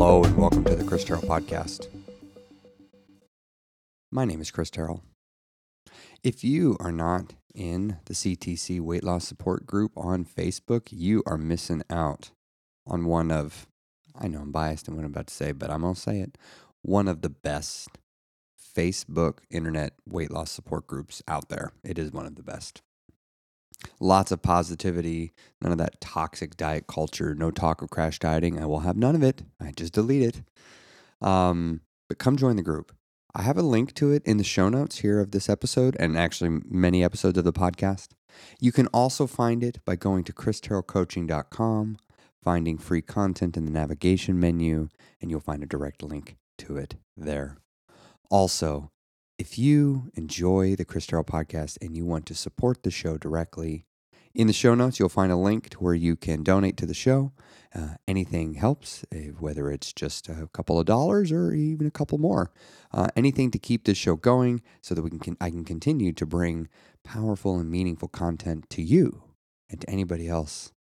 Hello, and welcome to the Chris Terrell Podcast. My name is Chris Terrell. If you are not in the CTC Weight Loss Support Group on Facebook, you are missing out on one of, I know I'm biased in what I'm about to say, but I'm going to say it, one of the best Facebook internet weight loss support groups out there. It is one of the best. Lots of positivity, none of that toxic diet culture, no talk of crash dieting. I will have none of it. I just delete it. Um, but come join the group. I have a link to it in the show notes here of this episode and actually many episodes of the podcast. You can also find it by going to christerrellcoaching.com, finding free content in the navigation menu, and you'll find a direct link to it there. Also, if you enjoy the Chris Terrell podcast and you want to support the show directly, in the show notes, you'll find a link to where you can donate to the show. Uh, anything helps, eh, whether it's just a couple of dollars or even a couple more. Uh, anything to keep this show going so that we can, I can continue to bring powerful and meaningful content to you and to anybody else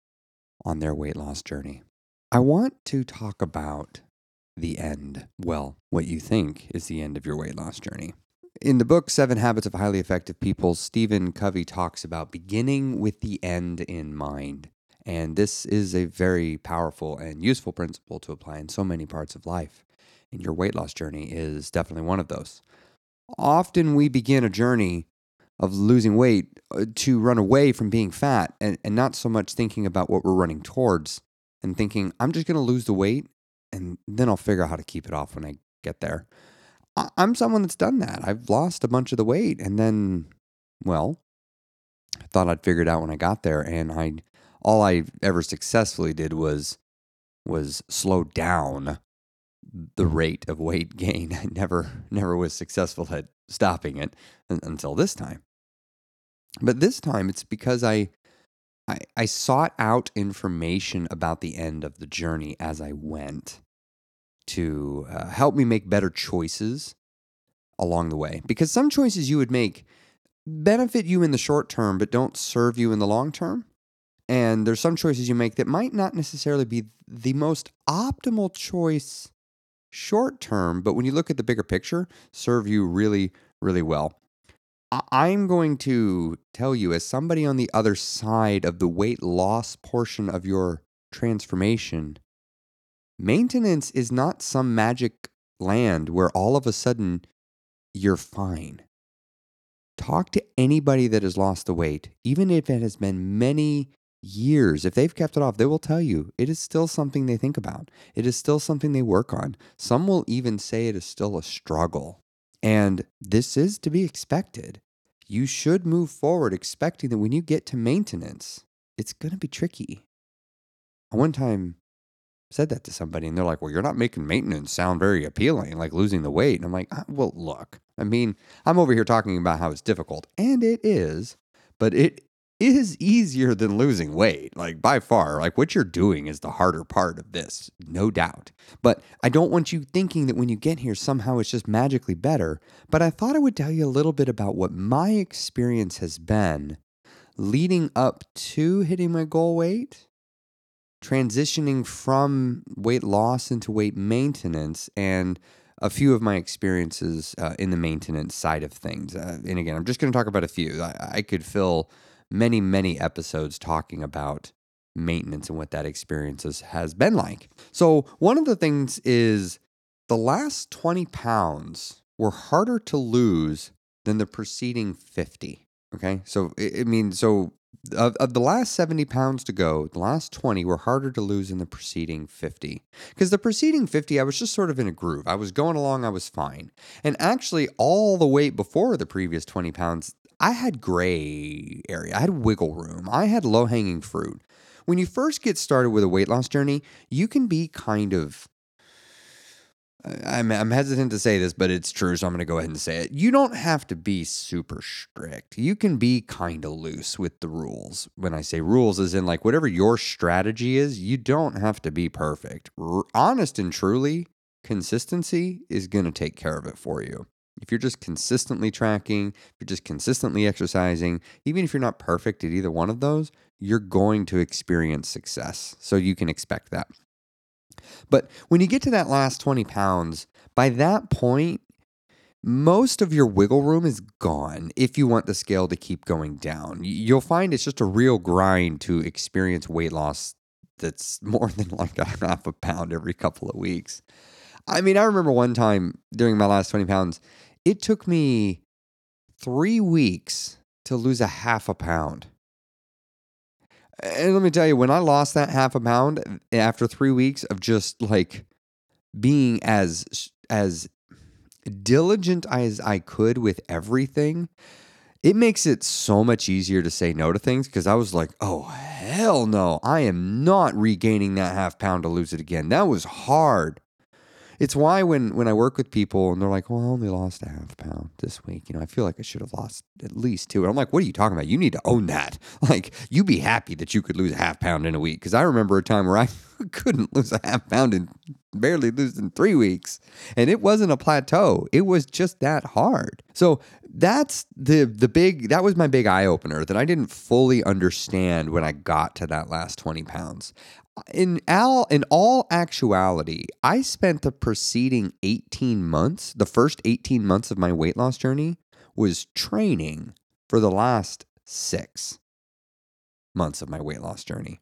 on their weight loss journey. I want to talk about the end. Well, what you think is the end of your weight loss journey. In the book, Seven Habits of Highly Effective People, Stephen Covey talks about beginning with the end in mind. And this is a very powerful and useful principle to apply in so many parts of life. And your weight loss journey is definitely one of those. Often we begin a journey of losing weight uh, to run away from being fat and, and not so much thinking about what we're running towards and thinking, I'm just going to lose the weight and then I'll figure out how to keep it off when I get there. I'm someone that's done that. I've lost a bunch of the weight and then, well, I thought I'd figured out when I got there. And I, all I ever successfully did was, was slow down the mm-hmm. rate of weight gain. I never, never was successful at stopping it until this time. But this time it's because I, I, I sought out information about the end of the journey as I went to uh, help me make better choices along the way. Because some choices you would make benefit you in the short term, but don't serve you in the long term. And there's some choices you make that might not necessarily be the most optimal choice short term, but when you look at the bigger picture, serve you really, really well. I'm going to tell you, as somebody on the other side of the weight loss portion of your transformation, Maintenance is not some magic land where all of a sudden you're fine. Talk to anybody that has lost the weight, even if it has been many years. If they've kept it off, they will tell you it is still something they think about. It is still something they work on. Some will even say it is still a struggle. And this is to be expected. You should move forward expecting that when you get to maintenance, it's going to be tricky. One time, said that to somebody and they're like, well, you're not making maintenance sound very appealing, like losing the weight. And I'm like, ah, well, look, I mean, I'm over here talking about how it's difficult, and it is, but it is easier than losing weight, like by far. Like what you're doing is the harder part of this, no doubt. But I don't want you thinking that when you get here, somehow it's just magically better. But I thought I would tell you a little bit about what my experience has been leading up to hitting my goal weight transitioning from weight loss into weight maintenance and a few of my experiences uh, in the maintenance side of things. Uh, and again, I'm just going to talk about a few. I, I, could fill many, many episodes talking about maintenance and what that experience has, has been like. So, one of the things is the last 20 pounds were harder to lose than the preceding 50. Okay. So, I mean, so of, of the last 70 pounds to go, the last 20 were harder to lose than the preceding 50. Because the preceding 50, I was just sort of in a groove. I was going along, I was fine. And actually, all the weight before the previous 20 pounds, I had gray area, I had wiggle room, I had low hanging fruit. When you first get started with a weight loss journey, you can be kind of I'm, I'm hesitant to say this, but it's true, so I'm going to go ahead and say it. You don't have to be super strict. You can be kind of loose with the rules. When I say rules, as in like whatever your strategy is, you don't have to be perfect. R- honest and truly, consistency is going to take care of it for you. If you're just consistently tracking, if you're just consistently exercising, even if you're not perfect at either one of those, you're going to experience success. So you can expect that. But when you get to that last 20 pounds, by that point, most of your wiggle room is gone if you want the scale to keep going down. You'll find it's just a real grind to experience weight loss that's more than like a half a pound every couple of weeks. I mean, I remember one time during my last 20 pounds, it took me three weeks to lose a half a pound. And let me tell you, when I lost that half a pound eh, after three weeks of just like being as as diligent as I could with everything, it makes it so much easier to say no to things because I was like, oh, hell no, I am not regaining that half pound to lose it again. That was hard. It's why when when I work with people and they're like, "Well, I only lost a half pound this week," you know, I feel like I should have lost at least two. And I'm like, "What are you talking about? You need to own that. Like, you be happy that you could lose a half pound in a week." Because I remember a time where I couldn't lose a half pound and barely lose in three weeks, and it wasn't a plateau. It was just that hard. So that's the the big that was my big eye opener that I didn't fully understand when I got to that last 20 pounds in all in all actuality, I spent the preceding 18 months, the first 18 months of my weight loss journey was training for the last 6 months of my weight loss journey.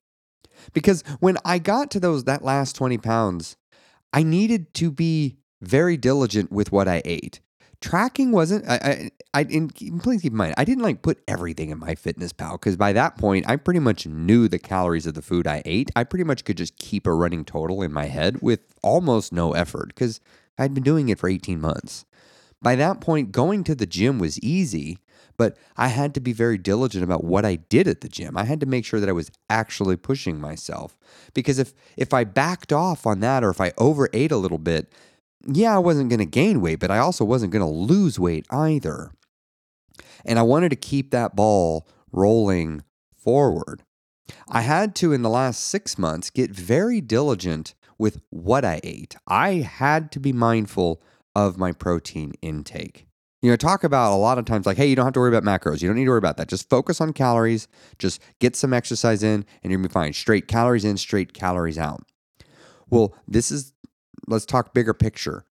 Because when I got to those that last 20 pounds, I needed to be very diligent with what I ate tracking wasn't I I, I please keep in mind I didn't like put everything in MyFitnessPal because by that point I pretty much knew the calories of the food I ate. I pretty much could just keep a running total in my head with almost no effort because I'd been doing it for 18 months. By that point, going to the gym was easy, but I had to be very diligent about what I did at the gym. I had to make sure that I was actually pushing myself because if if I backed off on that or if I overate a little bit, yeah, I wasn't going to gain weight, but I also wasn't going to lose weight either. And I wanted to keep that ball rolling forward. I had to, in the last six months, get very diligent with what I ate. I had to be mindful of my protein intake. You know, talk about a lot of times like, hey, you don't have to worry about macros. You don't need to worry about that. Just focus on calories. Just get some exercise in, and you're gonna be fine. Straight calories in, straight calories out. Well, this is let's talk bigger picture.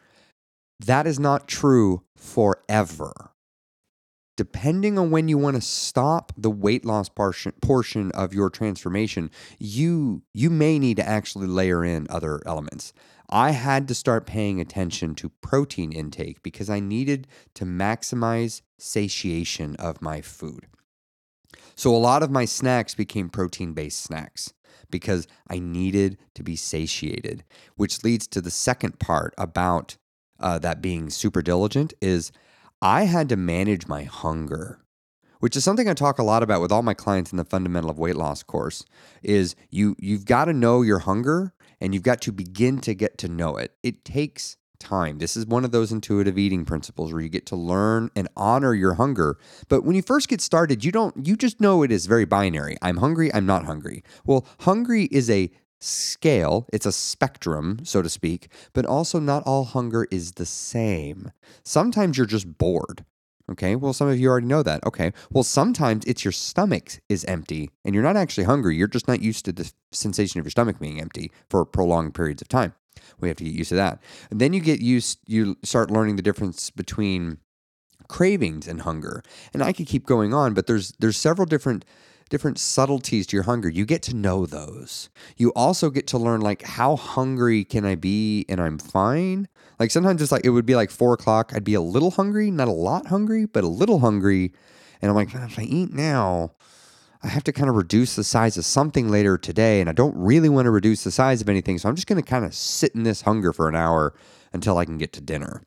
That is not true forever. Depending on when you want to stop the weight loss portion, portion of your transformation, you you may need to actually layer in other elements. I had to start paying attention to protein intake because I needed to maximize satiation of my food. So a lot of my snacks became protein based snacks because I needed to be satiated, which leads to the second part about uh, that being super diligent is I had to manage my hunger which is something I talk a lot about with all my clients in the fundamental of weight loss course is you you've got to know your hunger and you've got to begin to get to know it. It takes time. This is one of those intuitive eating principles where you get to learn and honor your hunger. But when you first get started, you don't you just know it is very binary. I'm hungry, I'm not hungry. Well, hungry is a scale, it's a spectrum, so to speak, but also not all hunger is the same. Sometimes you're just bored. Okay, well, some of you already know that. Okay, well, sometimes it's your stomach is empty and you're not actually hungry. You're just not used to the sensation of your stomach being empty for prolonged periods of time. We have to get used to that. And then you get used, you start learning the difference between cravings and hunger. And I could keep going on, but there's there's several different different subtleties to your hunger. You get to know those. You also get to learn like how hungry can I be and I'm fine. Like sometimes it's like it would be like four o'clock. I'd be a little hungry, not a lot hungry, but a little hungry. And I'm like, if I eat now, I have to kind of reduce the size of something later today, and I don't really want to reduce the size of anything. So I'm just going to kind of sit in this hunger for an hour until I can get to dinner.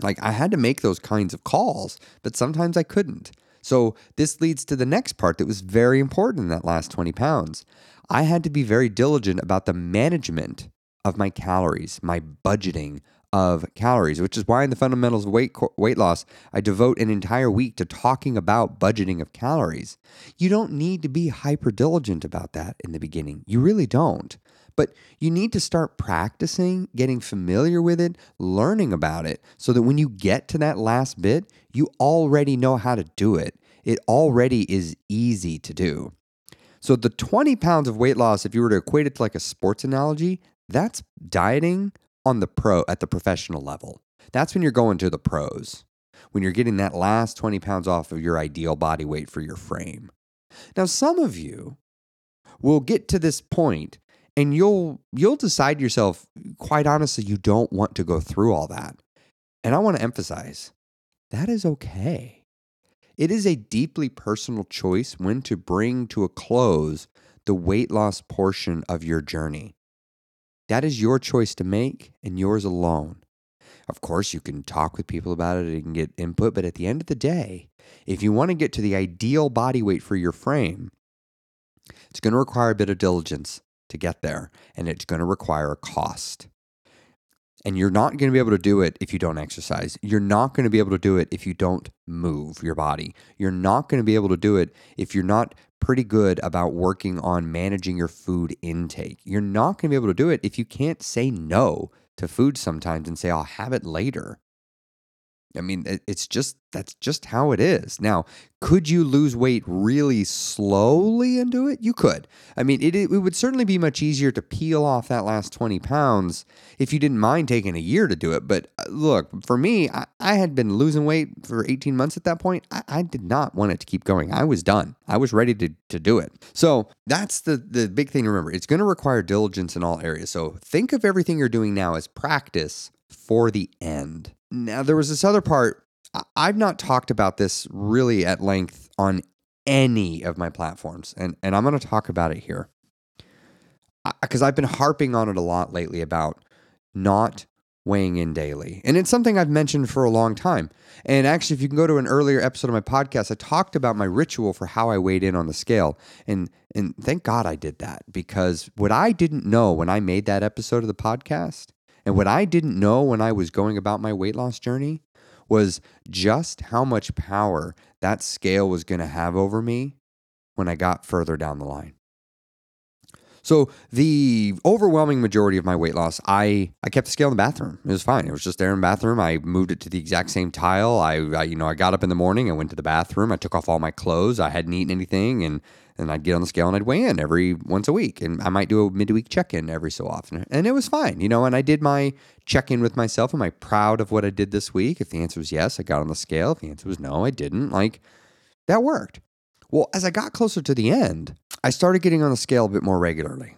Like I had to make those kinds of calls, but sometimes I couldn't. So this leads to the next part that was very important in that last 20 pounds. I had to be very diligent about the management of my calories, my budgeting of calories, which is why in the fundamentals of weight weight loss, I devote an entire week to talking about budgeting of calories. You don't need to be hyper diligent about that in the beginning. You really don't. But you need to start practicing, getting familiar with it, learning about it, so that when you get to that last bit, you already know how to do it. It already is easy to do. So, the 20 pounds of weight loss, if you were to equate it to like a sports analogy, that's dieting on the pro at the professional level. That's when you're going to the pros, when you're getting that last 20 pounds off of your ideal body weight for your frame. Now, some of you will get to this point and you'll you'll decide yourself quite honestly you don't want to go through all that. And I want to emphasize that is okay. It is a deeply personal choice when to bring to a close the weight loss portion of your journey. That is your choice to make and yours alone. Of course, you can talk with people about it and get input, but at the end of the day, if you want to get to the ideal body weight for your frame, it's going to require a bit of diligence to get there, and it's going to require a cost. And you're not going to be able to do it if you don't exercise. You're not going to be able to do it if you don't move your body. You're not going to be able to do it if you're not pretty good about working on managing your food intake. You're not going to be able to do it if you can't say no to food sometimes and say, I'll have it later. I mean, it's just that's just how it is. Now, could you lose weight really slowly and do it? You could. I mean, it, it would certainly be much easier to peel off that last 20 pounds if you didn't mind taking a year to do it. But uh, look, for me, I, I had been losing weight for 18 months at that point. I, I, did not want it to keep going. I was done. I was ready to, to do it. So that's the, the big thing to remember. It's going to require diligence in all areas. So think of everything you're doing now as practice for the end. Now, there was this other part. I've not talked about this really at length on any of my platforms, and, and I'm going to talk about it here because I've been harping on it a lot lately about not weighing in daily. And it's something I've mentioned for a long time. And actually, if you can go to an earlier episode of my podcast, I talked about my ritual for how I weighed in on the scale. And and thank God I did that because what I didn't know when I made that episode of the podcast and what I didn't know when I was going about my weight loss journey was just how much power that scale was going to have over me when I got further down the line. So the overwhelming majority of my weight loss, I I kept the scale in the bathroom. It was fine. It was just there in the bathroom. I moved it to the exact same tile. I, I you know I got up in the morning. I went to the bathroom. I took off all my clothes. I hadn't eaten anything, and and I'd get on the scale and I'd weigh in every once a week. And I might do a midweek check in every so often. And it was fine, you know. And I did my check in with myself. Am I proud of what I did this week? If the answer was yes, I got on the scale. If the answer was no, I didn't. Like that worked. Well, as I got closer to the end, I started getting on the scale a bit more regularly.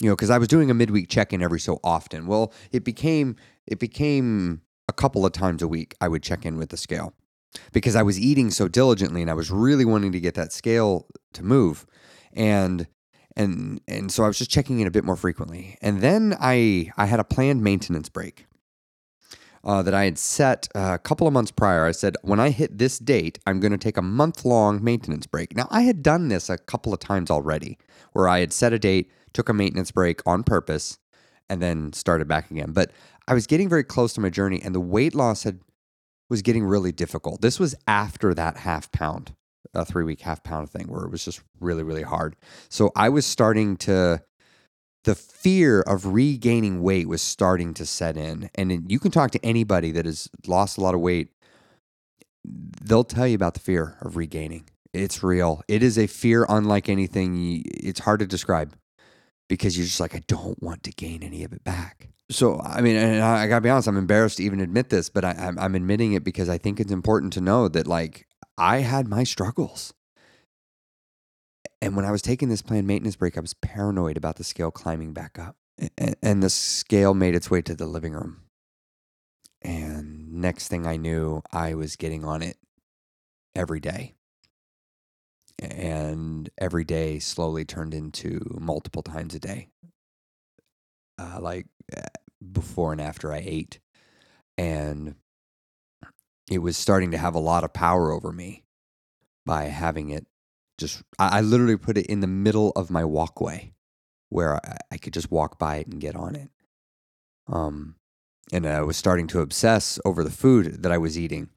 You know, because I was doing a midweek check in every so often. Well, it became it became a couple of times a week I would check in with the scale because I was eating so diligently and I was really wanting to get that scale to move. And and and so I was just checking in a bit more frequently. And then I I had a planned maintenance break. Uh, that I had set a couple of months prior. I said, when I hit this date, I'm going to take a month long maintenance break. Now, I had done this a couple of times already where I had set a date, took a maintenance break on purpose, and then started back again. But I was getting very close to my journey, and the weight loss had was getting really difficult. This was after that half pound, a three week half pound thing where it was just really, really hard. So I was starting to, the fear of regaining weight was starting to set in. And you can talk to anybody that has lost a lot of weight, they'll tell you about the fear of regaining. It's real. It is a fear unlike anything. It's hard to describe because you're just like, I don't want to gain any of it back so I mean, and I, gotta be honest, I'm embarrassed to even admit this, but I, I'm, I'm admitting it because I think it's important to know that like I had my struggles. And when I was taking this planned maintenance break, I was paranoid about the scale climbing back up. And, and the scale made its way to the living room. And next thing I knew, I was getting on it every day. And every day slowly turned into multiple times a day. Uh, like before and after I ate. And it was starting to have a lot of power over me by having it just, I, I literally put it in the middle of my walkway where I, I could just walk by it and get on it. Um, and I was starting to obsess over the food that I was eating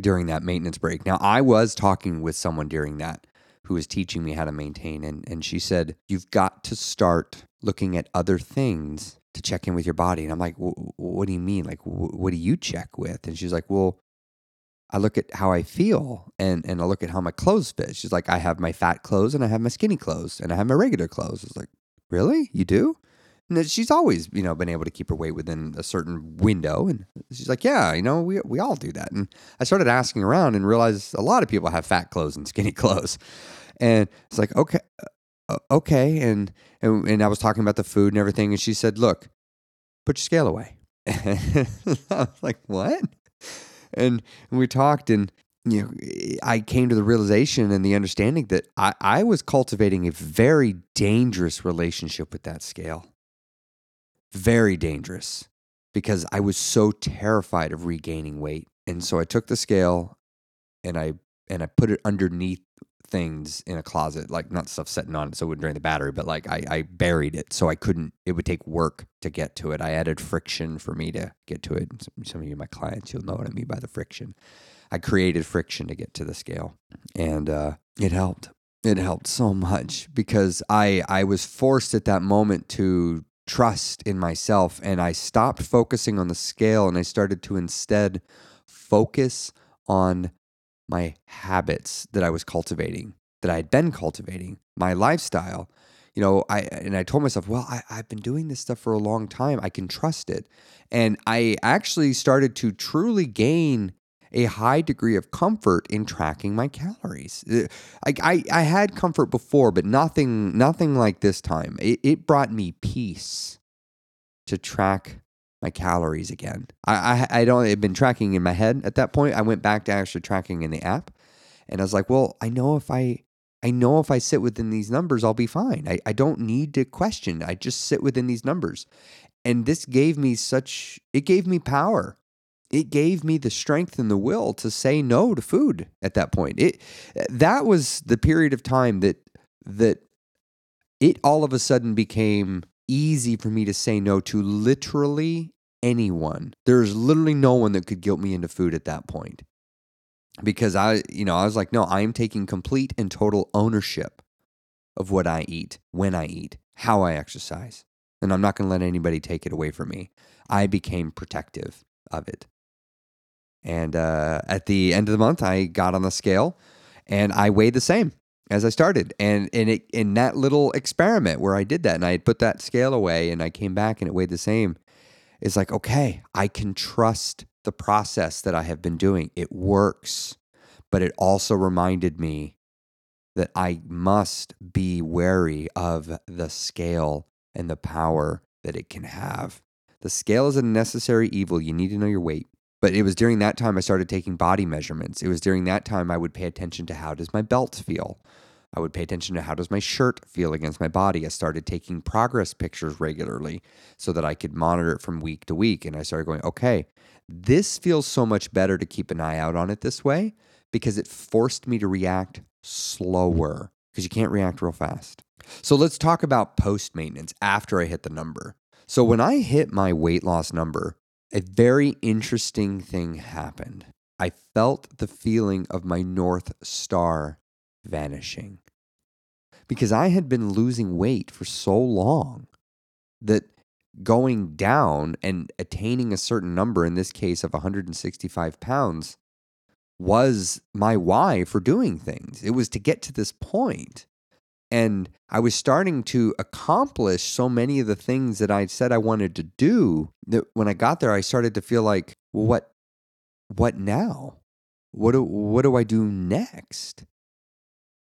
during that maintenance break. Now, I was talking with someone during that who was teaching me how to maintain, and, and she said, You've got to start looking at other things to check in with your body. And I'm like, what do you mean? Like, what do you check with? And she's like, well, I look at how I feel and, and I look at how my clothes fit. She's like, I have my fat clothes and I have my skinny clothes and I have my regular clothes. It's like, Really? You do? She's always, you know, been able to keep her weight within a certain window. And she's like, yeah, you know, we, we all do that. And I started asking around and realized a lot of people have fat clothes and skinny clothes. And it's like, okay, uh, okay. And, and, and I was talking about the food and everything. And she said, look, put your scale away. I was like, what? And, and we talked and, you know, I came to the realization and the understanding that I, I was cultivating a very dangerous relationship with that scale. Very dangerous because I was so terrified of regaining weight. And so I took the scale and I and I put it underneath things in a closet, like not stuff sitting on it so it wouldn't drain the battery, but like I, I buried it so I couldn't, it would take work to get to it. I added friction for me to get to it. Some, of you, my clients, you'll know what I mean by the friction. I created friction to get to the scale and uh, it helped. It helped so much because I, I was forced at that moment to trust in myself and I stopped focusing on the scale and I started to instead focus on my habits that I was cultivating, that I had been cultivating, my lifestyle. You know, I and I told myself, well, I, I've been doing this stuff for a long time. I can trust it. And I actually started to truly gain a high degree of comfort in tracking my calories. Uh, I, I, I had comfort before, but nothing nothing like this time. It, it brought me peace to track my calories again. I, I I don't have been tracking in my head at that point. I went back to actually tracking in the app, and I was like, well, I know if I I know if I sit within these numbers, I'll be fine. I, I don't need to question. I just sit within these numbers. And this gave me such, it gave me power. It gave me the strength and the will to say no to food at that point. It, that was the period of time that, that it all of a sudden became easy for me to say no to literally anyone. There's literally no one that could guilt me into food at that point. Because I, you know, I was like, no, I am taking complete and total ownership of what I eat, when I eat, how I exercise. And I'm not going to let anybody take it away from me. I became protective of it. And uh, at the end of the month, I got on the scale and I weighed the same as I started. And and it in that little experiment where I did that and I had put that scale away and I came back and it weighed the same, it's like, okay, I can trust the process that I have been doing. It works. But it also reminded me that I must be wary of the scale and the power that it can have. The scale is a necessary evil. You need to know your weight. But it was during that time I started taking body measurements. It was during that time I would pay attention to how does my belt feel? I would pay attention to how does my shirt feel against my body. I started taking progress pictures regularly so that I could monitor it from week to week and I started going, "Okay, this feels so much better to keep an eye out on it this way because it forced me to react slower because you can't react real fast." So let's talk about post maintenance after I hit the number. So when I hit my weight loss number, a very interesting thing happened. I felt the feeling of my North Star vanishing because I had been losing weight for so long that going down and attaining a certain number, in this case of 165 pounds, was my why for doing things. It was to get to this point. And I was starting to accomplish so many of the things that I said I wanted to do that when I got there, I started to feel like, well, what, what now? What do, what do I do next?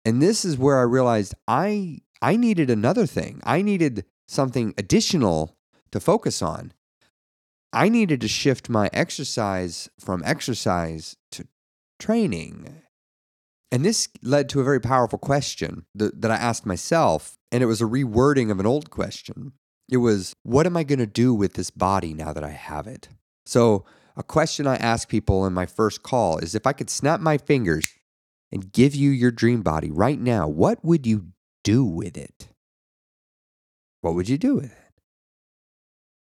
And this is where I realized I, I needed another thing. I needed something additional to focus on. I needed to shift my exercise from exercise to training. And this led to a very powerful question that, that I asked myself, and it was a rewording of an old question. It was, what am I going to do with this body now that I have it? So, a question I ask people in my first call is if I could snap my fingers and give you your dream body right now, what would you do with it? What would you do with it?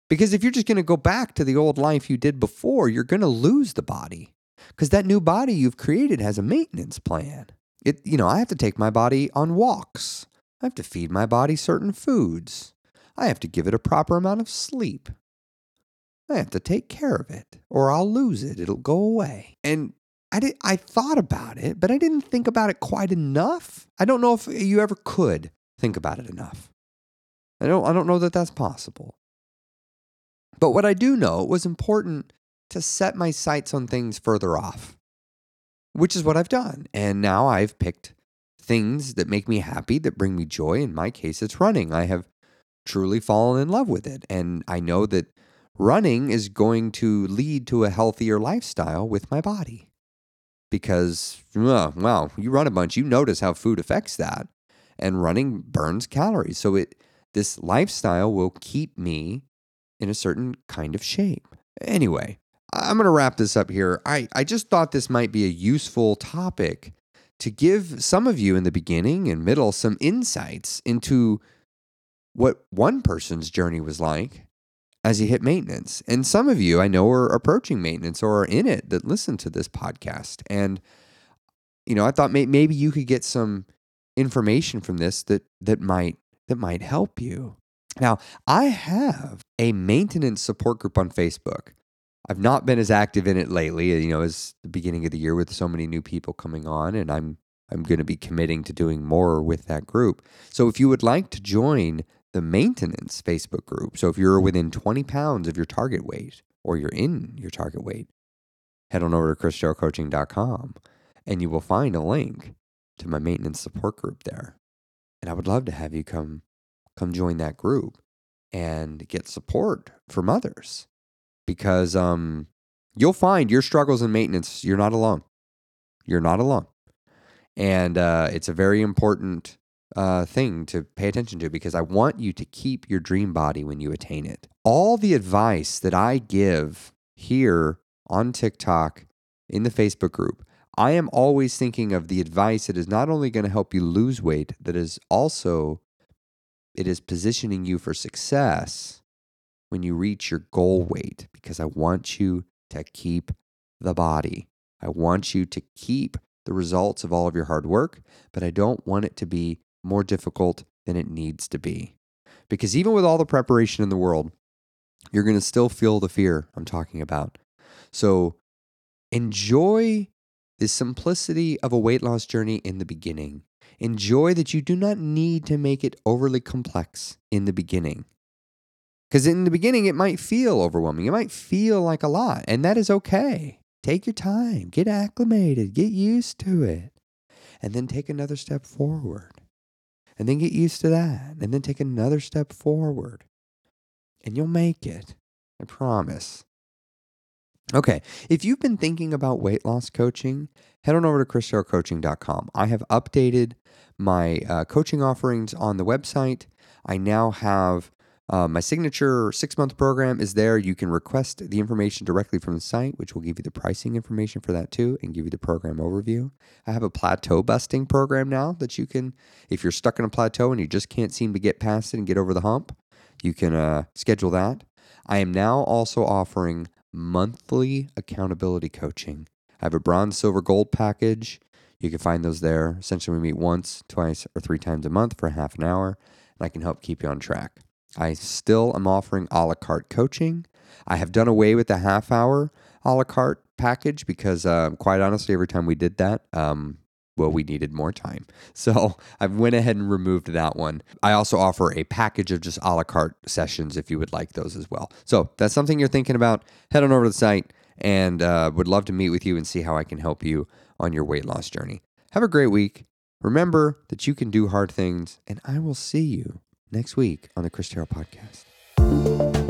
Because if you're just going to go back to the old life you did before, you're going to lose the body because that new body you've created has a maintenance plan. It, you know, I have to take my body on walks. I have to feed my body certain foods. I have to give it a proper amount of sleep. I have to take care of it or I'll lose it. It'll go away. And I did I thought about it, but I didn't think about it quite enough. I don't know if you ever could think about it enough. I don't I don't know that that's possible. But what I do know, was important to set my sights on things further off, which is what I've done. And now I've picked things that make me happy, that bring me joy. In my case, it's running. I have truly fallen in love with it. And I know that running is going to lead to a healthier lifestyle with my body. Because, well, well, you run a bunch, you notice how food affects that. And running burns calories. So it this lifestyle will keep me in a certain kind of shape. Anyway, I'm going to wrap this up here. I, I just thought this might be a useful topic to give some of you in the beginning and middle some insights into what one person's journey was like as he hit maintenance. And some of you I know are approaching maintenance or are in it that listen to this podcast. And, you know, I thought may, maybe you could get some information from this that that might that might help you. Now, I have a maintenance support group on Facebook. I've not been as active in it lately, you know, as the beginning of the year with so many new people coming on, and I'm I'm going to be committing to doing more with that group. So if you would like to join the maintenance Facebook group, so if you're within 20 pounds of your target weight or you're in your target weight, head on over to christerrellcoaching.com and you will find a link to my maintenance support group there. And I would love to have you come come join that group and get support from others because um, you'll find your struggles in maintenance, you're not alone. You're not alone. And uh, it's a very important uh, thing to pay attention to because I want you to keep your dream body when you attain it. All the advice that I give here on TikTok in the Facebook group, I am always thinking of the advice that is not only going to help you lose weight, that is also it is positioning you for success when you reach your goal weight because I want you to keep the body. I want you to keep the results of all of your hard work, but I don't want it to be more difficult than it needs to be. Because even with all the preparation in the world, you're going to still feel the fear I'm talking about. So enjoy the simplicity of a weight loss journey in the beginning. Enjoy that you do not need to make it overly complex in the beginning. Because in the beginning, it might feel overwhelming. It might feel like a lot, and that is okay. Take your time, get acclimated, get used to it, and then take another step forward. And then get used to that, and then take another step forward. And you'll make it. I promise. Okay, if you've been thinking about weight loss coaching, head on over to christerrellcoaching.com. I have updated my uh, coaching offerings on the website. I now have uh, my signature six month program is there. You can request the information directly from the site, which will give you the pricing information for that too and give you the program overview. I have a plateau busting program now that you can, if you're stuck in a plateau and you just can't seem to get past it and get over the hump, you can uh, schedule that. I am now also offering monthly accountability coaching. I have a bronze, silver, gold package. You can find those there. Essentially, we meet once, twice, or three times a month for half an hour, and I can help keep you on track. I still am offering a la carte coaching. I have done away with the half hour a la carte package because, uh, quite honestly, every time we did that, um, well, we needed more time. So I went ahead and removed that one. I also offer a package of just a la carte sessions if you would like those as well. So that's something you're thinking about. Head on over to the site and uh, would love to meet with you and see how I can help you on your weight loss journey. Have a great week. Remember that you can do hard things, and I will see you next week on the Chris Terrell Podcast.